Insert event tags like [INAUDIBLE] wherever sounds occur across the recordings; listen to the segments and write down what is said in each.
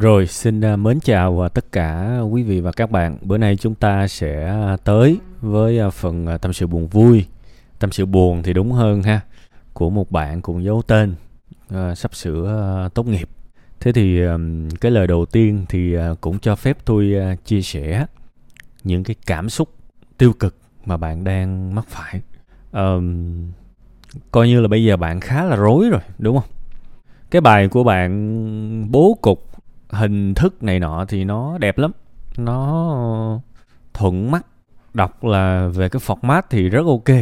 Rồi, xin à, mến chào à, tất cả quý vị và các bạn. Bữa nay chúng ta sẽ à, tới với phần tâm sự buồn vui, tâm sự buồn thì đúng hơn ha, của một bạn cùng giấu tên sắp sửa tốt nghiệp. Thế thì cái lời đầu tiên thì cũng cho phép tôi chia sẻ những cái cảm xúc tiêu cực mà bạn đang mắc phải. Um, coi như là bây giờ bạn khá là rối rồi, đúng không? Cái bài của bạn bố cục hình thức này nọ thì nó đẹp lắm. Nó thuận mắt, đọc là về cái format thì rất ok.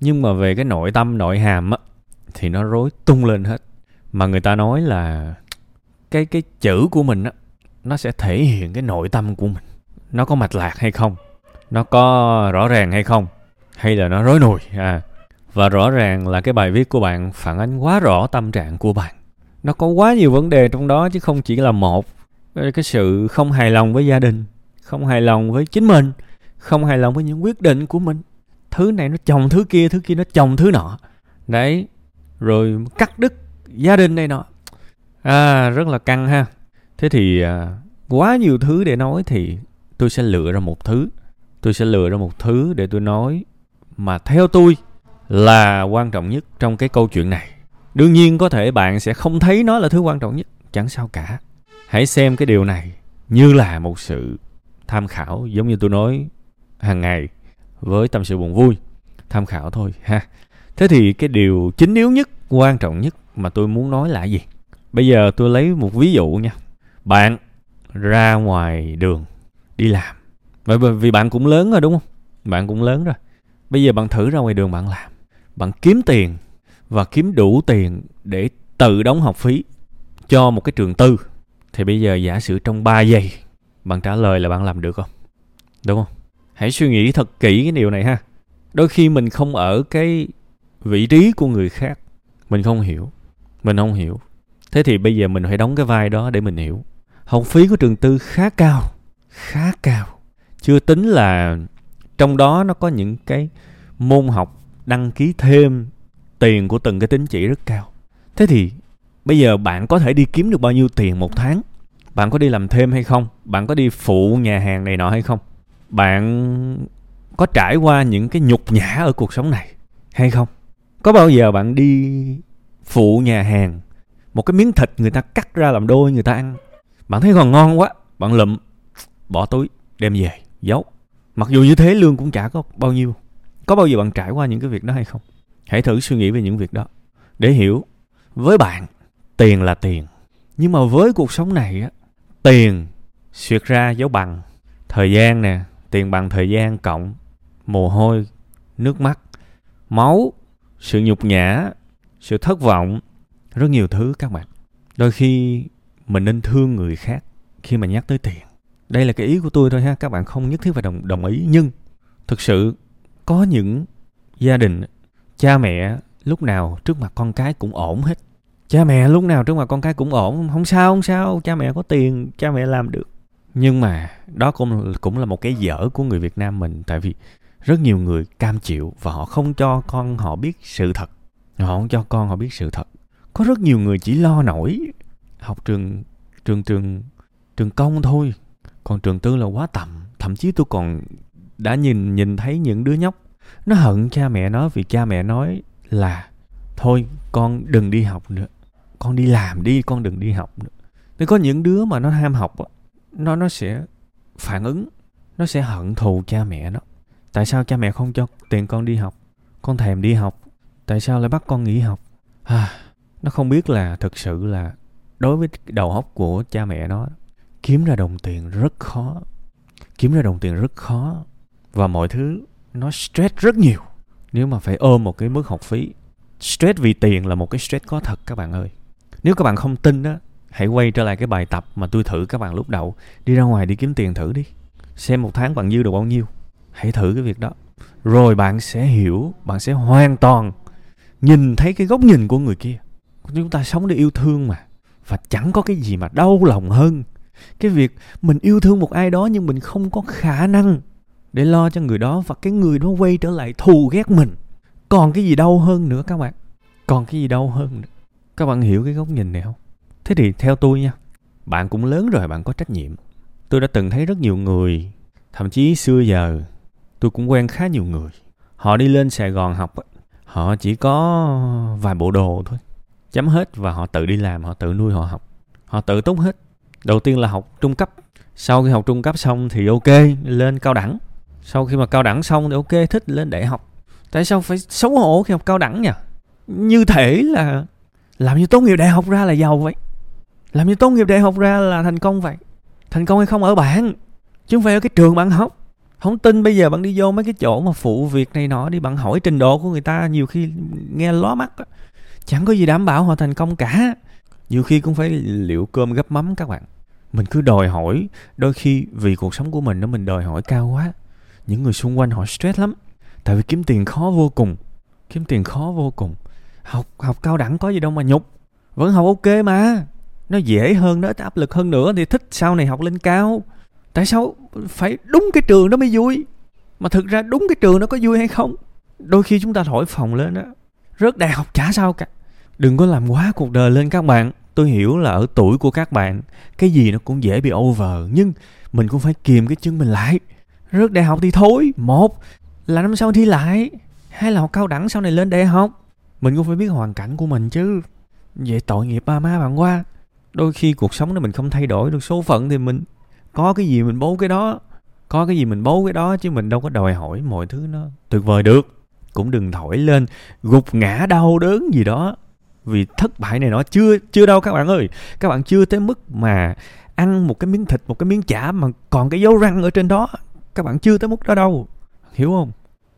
Nhưng mà về cái nội tâm, nội hàm á, thì nó rối tung lên hết. Mà người ta nói là cái cái chữ của mình á, nó sẽ thể hiện cái nội tâm của mình. Nó có mạch lạc hay không? Nó có rõ ràng hay không? Hay là nó rối nùi? À và rõ ràng là cái bài viết của bạn phản ánh quá rõ tâm trạng của bạn nó có quá nhiều vấn đề trong đó chứ không chỉ là một. Cái sự không hài lòng với gia đình không hài lòng với chính mình không hài lòng với những quyết định của mình. Thứ này nó chồng thứ kia thứ kia nó chồng thứ nọ. Đấy rồi cắt đứt gia đình này nọ. À rất là căng ha. Thế thì à, quá nhiều thứ để nói thì tôi sẽ lựa ra một thứ. Tôi sẽ lựa ra một thứ để tôi nói mà theo tôi là quan trọng nhất trong cái câu chuyện này đương nhiên có thể bạn sẽ không thấy nó là thứ quan trọng nhất, chẳng sao cả. Hãy xem cái điều này như là một sự tham khảo, giống như tôi nói hàng ngày với tâm sự buồn vui. Tham khảo thôi, ha. Thế thì cái điều chính yếu nhất, quan trọng nhất mà tôi muốn nói là gì? Bây giờ tôi lấy một ví dụ nha. Bạn ra ngoài đường đi làm. Bởi vì bạn cũng lớn rồi, đúng không? Bạn cũng lớn rồi. Bây giờ bạn thử ra ngoài đường bạn làm. Bạn kiếm tiền và kiếm đủ tiền để tự đóng học phí cho một cái trường tư. Thì bây giờ giả sử trong 3 giây, bạn trả lời là bạn làm được không? Đúng không? Hãy suy nghĩ thật kỹ cái điều này ha. Đôi khi mình không ở cái vị trí của người khác, mình không hiểu, mình không hiểu. Thế thì bây giờ mình phải đóng cái vai đó để mình hiểu. Học phí của trường tư khá cao khá cao. Chưa tính là trong đó nó có những cái môn học đăng ký thêm tiền của từng cái tín chỉ rất cao. Thế thì bây giờ bạn có thể đi kiếm được bao nhiêu tiền một tháng? Bạn có đi làm thêm hay không? Bạn có đi phụ nhà hàng này nọ hay không? Bạn có trải qua những cái nhục nhã ở cuộc sống này hay không? Có bao giờ bạn đi phụ nhà hàng, một cái miếng thịt người ta cắt ra làm đôi người ta ăn? Bạn thấy còn ngon quá, bạn lụm, bỏ túi, đem về, giấu. Mặc dù như thế lương cũng chả có bao nhiêu. Có bao giờ bạn trải qua những cái việc đó hay không? Hãy thử suy nghĩ về những việc đó. Để hiểu, với bạn, tiền là tiền. Nhưng mà với cuộc sống này á, tiền xuyệt ra dấu bằng, thời gian nè, tiền bằng thời gian cộng mồ hôi, nước mắt, máu, sự nhục nhã, sự thất vọng, rất nhiều thứ các bạn. Đôi khi mình nên thương người khác khi mà nhắc tới tiền. Đây là cái ý của tôi thôi ha, các bạn không nhất thiết phải đồng đồng ý. Nhưng thực sự có những gia đình cha mẹ lúc nào trước mặt con cái cũng ổn hết. Cha mẹ lúc nào trước mặt con cái cũng ổn, không sao không sao, cha mẹ có tiền, cha mẹ làm được. Nhưng mà đó cũng cũng là một cái dở của người Việt Nam mình, tại vì rất nhiều người cam chịu và họ không cho con họ biết sự thật. Họ không cho con họ biết sự thật. Có rất nhiều người chỉ lo nổi, học trường trường trường trường công thôi. Còn trường tư là quá tầm, thậm chí tôi còn đã nhìn nhìn thấy những đứa nhóc nó hận cha mẹ nó vì cha mẹ nói là thôi con đừng đi học nữa. Con đi làm đi con đừng đi học nữa. Thì có những đứa mà nó ham học nó nó sẽ phản ứng nó sẽ hận thù cha mẹ nó. Tại sao cha mẹ không cho tiền con đi học? Con thèm đi học. Tại sao lại bắt con nghỉ học? À, nó không biết là thực sự là đối với đầu óc của cha mẹ nó kiếm ra đồng tiền rất khó kiếm ra đồng tiền rất khó. Và mọi thứ nó stress rất nhiều. Nếu mà phải ôm một cái mức học phí, stress vì tiền là một cái stress có thật các bạn ơi. Nếu các bạn không tin đó hãy quay trở lại cái bài tập mà tôi thử các bạn lúc đầu. Đi ra ngoài đi kiếm tiền thử đi. Xem một tháng bạn dư được bao nhiêu. Hãy thử cái việc đó. Rồi bạn sẽ hiểu, bạn sẽ hoàn toàn nhìn thấy cái góc nhìn của người kia. Chúng ta sống để yêu thương mà. Và chẳng có cái gì mà đau lòng hơn. Cái việc mình yêu thương một ai đó nhưng mình không có khả năng để lo cho người đó và cái người đó quay trở lại thù ghét mình. Còn cái gì đau hơn nữa các bạn? Còn cái gì đau hơn nữa? Các bạn hiểu cái góc nhìn này không? Thế thì theo tôi nha, bạn cũng lớn rồi, bạn có trách nhiệm. Tôi đã từng thấy rất nhiều người, thậm chí xưa giờ, tôi cũng quen khá nhiều người. Họ đi lên sài gòn học họ chỉ có vài bộ đồ thôi, chấm hết và họ tự đi làm, họ tự nuôi họ học, họ tự túc hết. Đầu tiên là học trung cấp. Sau khi học trung cấp xong thì ok, lên cao đẳng sau khi mà cao đẳng xong thì ok, thích lên đại học. Tại sao phải xấu hổ khi học cao đẳng nhỉ? Như thể là làm như tốt nghiệp đại học ra là giàu vậy. Làm như tốt nghiệp đại học ra là thành công vậy. Thành công hay không ở bạn chứ không phải ở cái trường bạn học. Không tin bây giờ bạn đi vô mấy cái chỗ mà phụ việc này nọ đi, bạn hỏi trình độ của người ta nhiều khi nghe ló mắt chẳng có gì đảm bảo họ thành công cả. Nhiều khi cũng phải liệu cơm gấp mắm các bạn. Mình cứ đòi hỏi, đôi khi vì cuộc sống của mình nó mình đòi hỏi cao quá những người xung quanh họ stress lắm. Tại vì kiếm tiền khó vô cùng. Kiếm tiền khó vô cùng. Học học cao đẳng có gì đâu mà nhục. Vẫn học ok mà. Nó dễ hơn, nó ít áp lực hơn nữa thì thích sau này học lên cao. Tại sao phải đúng cái trường đó mới vui? Mà thực ra đúng cái trường nó có vui hay không? Đôi khi chúng ta thổi phòng lên đó rớt đại học chả sao cả. Đừng có làm quá cuộc đời lên các bạn. Tôi hiểu là ở tuổi của các bạn, cái gì nó cũng dễ bị over. Nhưng mình cũng phải kìm cái chân mình lại rớt đại học thì thôi. Một, là năm sau thi lại. Hay là học cao đẳng sau này lên đại học. Mình cũng phải biết hoàn cảnh của mình chứ. Vậy tội nghiệp ba má bạn qua. Đôi khi cuộc sống này mình không thay đổi được số phận thì mình có cái gì mình bố cái đó. Có cái gì mình bố cái đó chứ mình đâu có đòi hỏi mọi thứ nó tuyệt vời được. Cũng đừng thổi lên gục ngã đau đớn gì đó. Vì thất bại này nó chưa chưa đâu các bạn ơi. Các bạn chưa tới mức mà ăn một cái miếng thịt, một cái miếng chả mà còn cái dấu răng ở trên đó các bạn chưa tới mức đó đâu. Hiểu không?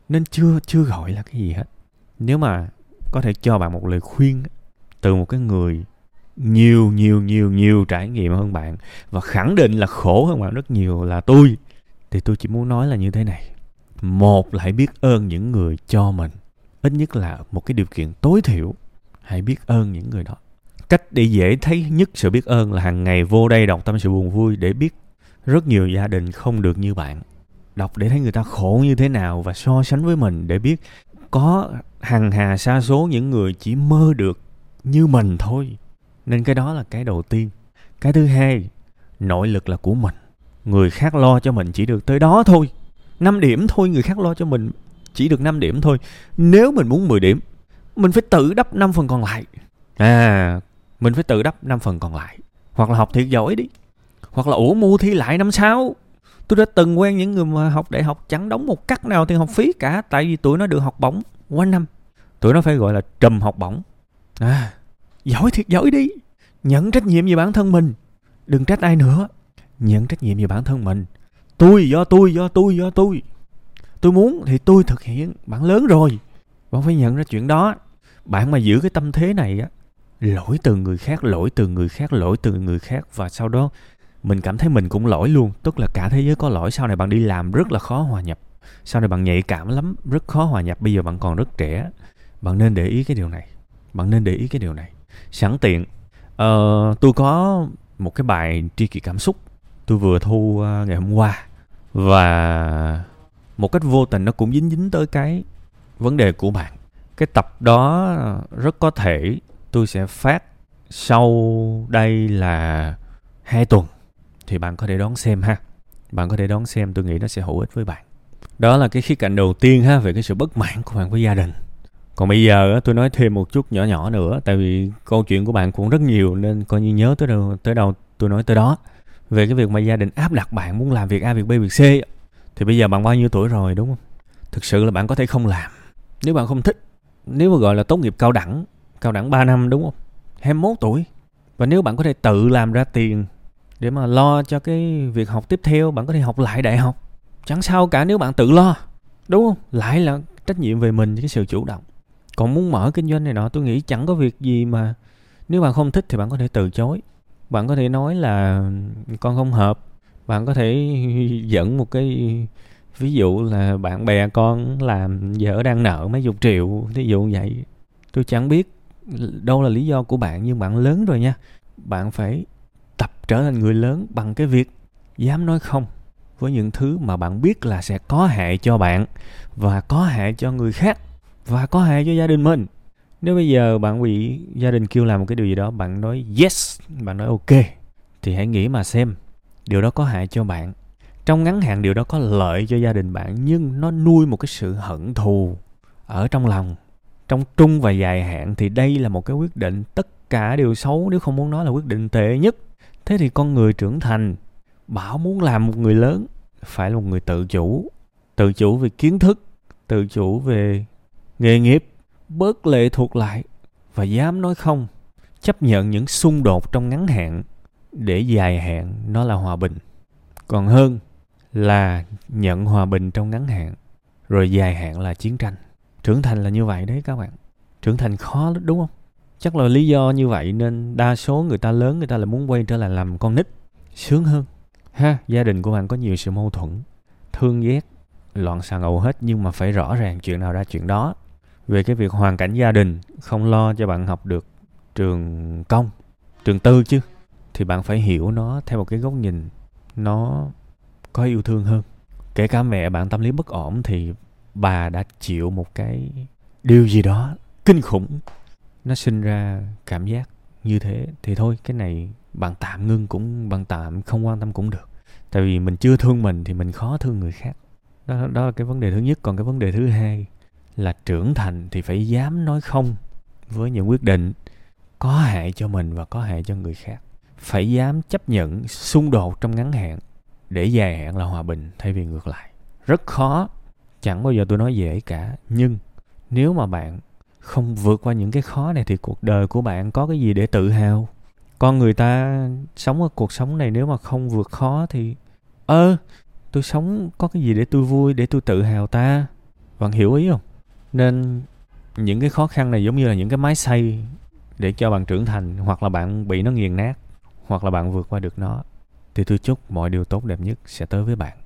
Nên chưa chưa gọi là cái gì hết. Nếu mà có thể cho bạn một lời khuyên từ một cái người nhiều nhiều nhiều nhiều trải nghiệm hơn bạn và khẳng định là khổ hơn bạn rất nhiều là tôi, thì tôi chỉ muốn nói là như thế này. Một là hãy biết ơn những người cho mình. Ít nhất là một cái điều kiện tối thiểu, hãy biết ơn những người đó. Cách để dễ thấy nhất sự biết ơn là hàng ngày vô đây đọc tâm sự buồn vui để biết rất nhiều gia đình không được như bạn đọc để thấy người ta khổ như thế nào và so sánh với mình để biết có hằng hà sa số những người chỉ mơ được như mình thôi. Nên cái đó là cái đầu tiên. Cái thứ hai, nội lực là của mình. Người khác lo cho mình chỉ được tới đó thôi. 5 điểm thôi, người khác lo cho mình chỉ được 5 điểm thôi. Nếu mình muốn 10 điểm, mình phải tự đắp 5 phần còn lại. À mình phải tự đắp 5 phần còn lại. Hoặc là học thiệt giỏi đi. Hoặc là ủ mua thi lại năm sau tôi đã từng quen những người mà học đại học chẳng đóng một cắt nào tiền học phí cả, tại vì tụi nó được học bổng quanh năm. Tụi nó phải gọi là trùm học bổng. À giỏi thiệt, giỏi đi. Nhận trách nhiệm về bản thân mình. Đừng trách ai nữa. Nhận trách nhiệm về bản thân mình. Tôi do tôi do tôi do tôi. Tôi muốn thì tôi thực hiện. Bạn lớn rồi. Bạn phải nhận ra chuyện đó. Bạn mà giữ cái tâm thế này á, lỗi từ người khác, lỗi từ người khác, lỗi từ người khác và sau đó mình cảm thấy mình cũng lỗi luôn tức là cả thế giới có lỗi sau này bạn đi làm rất là khó hòa nhập. Sau này bạn nhạy cảm lắm rất khó hòa nhập bây giờ bạn còn rất trẻ. Bạn nên để ý cái điều này bạn nên để ý cái điều này. Sẵn tiện uh, tôi có một cái bài tri kỷ cảm xúc tôi vừa thu uh, ngày hôm qua. Và một cách vô tình nó cũng dính dính tới cái vấn đề của bạn. Cái tập đó rất có thể tôi sẽ phát sau đây là hai tuần thì bạn có thể đón xem ha. Bạn có thể đón xem, tôi nghĩ nó sẽ hữu ích với bạn. Đó là cái khía cạnh đầu tiên ha, về cái sự bất mãn của bạn với gia đình. Còn bây giờ tôi nói thêm một chút nhỏ nhỏ nữa, tại vì câu chuyện của bạn cũng rất nhiều nên coi như nhớ tới đâu tới đâu tôi nói tới đó. Về cái việc mà gia đình áp đặt bạn muốn làm việc a, việc b, việc c thì bây giờ bạn bao nhiêu tuổi rồi, đúng không? Thực sự là bạn có thể không làm. Nếu bạn không thích, nếu mà gọi là tốt nghiệp cao đẳng cao đẳng 3 năm, đúng không? 21 tuổi. Và nếu bạn có thể tự làm ra tiền để mà lo cho cái việc học tiếp theo, bạn có thể học lại đại học. Chẳng sao cả nếu bạn tự lo, đúng không? Lại là trách nhiệm về mình, cái sự chủ động. Còn muốn mở kinh doanh này nọ, tôi nghĩ chẳng có việc gì mà nếu bạn không thích thì bạn có thể từ chối. Bạn có thể nói là, con không hợp. Bạn có thể [LAUGHS] dẫn một cái ví dụ là bạn bè con làm vợ đang nợ mấy chục triệu ví dụ vậy. Tôi chẳng biết đâu là lý do của bạn, nhưng bạn lớn rồi nha. Bạn phải tập trở thành người lớn bằng cái việc dám nói không với những thứ mà bạn biết là sẽ có hại cho bạn và có hại cho người khác và có hại cho gia đình mình. Nếu bây giờ bạn bị gia đình kêu làm một cái điều gì đó, bạn nói yes, bạn nói ok, thì hãy nghĩ mà xem điều đó có hại cho bạn. Trong ngắn hạn, điều đó có lợi cho gia đình bạn, nhưng nó nuôi một cái sự hận thù ở trong lòng, trong trung và dài hạn, thì đây là một cái quyết định. Tất cả đều xấu, nếu không muốn nói là quyết định tệ nhất thế thì con người trưởng thành, bảo muốn làm một người lớn, phải là một người tự chủ. Tự chủ về kiến thức, tự chủ về nghề nghiệp, bớt lệ thuộc lại. Và dám nói không, chấp nhận những xung đột trong ngắn hạn, để dài hạn nó là hòa bình. Còn hơn là nhận hòa bình trong ngắn hạn, rồi dài hạn là chiến tranh. Trưởng thành là như vậy đấy các bạn. Trưởng thành khó lắm, đúng không? Chắc là lý do như vậy nên đa số người ta lớn người ta là muốn quay trở lại làm con nít sướng hơn. Ha. Gia đình của bạn có nhiều sự mâu thuẫn thương ghét loạn xà ngầu hết nhưng mà phải rõ ràng chuyện nào ra chuyện đó. Về cái việc hoàn cảnh gia đình không lo cho bạn học được trường công trường tư chứ thì bạn phải hiểu nó theo một cái góc nhìn nó có yêu thương hơn. Kể cả mẹ bạn tâm lý bất ổn thì bà đã chịu một cái điều gì đó kinh khủng nó sinh ra cảm giác như thế. Thì thôi, cái này bạn tạm ngưng cũng bạn tạm không quan tâm cũng được. Tại vì mình chưa thương mình thì mình khó thương người khác. Đó đó là cái vấn đề thứ nhất. Còn cái vấn đề thứ hai là trưởng thành thì phải dám nói không với những quyết định có hại cho mình và có hại cho người khác. Phải dám chấp nhận xung đột trong ngắn hạn để dài hạn là hòa bình thay vì ngược lại. Rất khó. Chẳng bao giờ tôi nói dễ cả. Nhưng nếu mà bạn không vượt qua những cái khó này thì cuộc đời của bạn có cái gì để tự hào? Con người ta sống ở cuộc sống này nếu mà không vượt khó thì ơ ờ, tôi sống có cái gì để tôi vui để tôi tự hào ta? Bạn hiểu ý không? Nên những cái khó khăn này giống như là những cái máy xây để cho bạn trưởng thành hoặc là bạn bị nó nghiền nát hoặc là bạn vượt qua được nó thì tôi chúc mọi điều tốt đẹp nhất sẽ tới với bạn.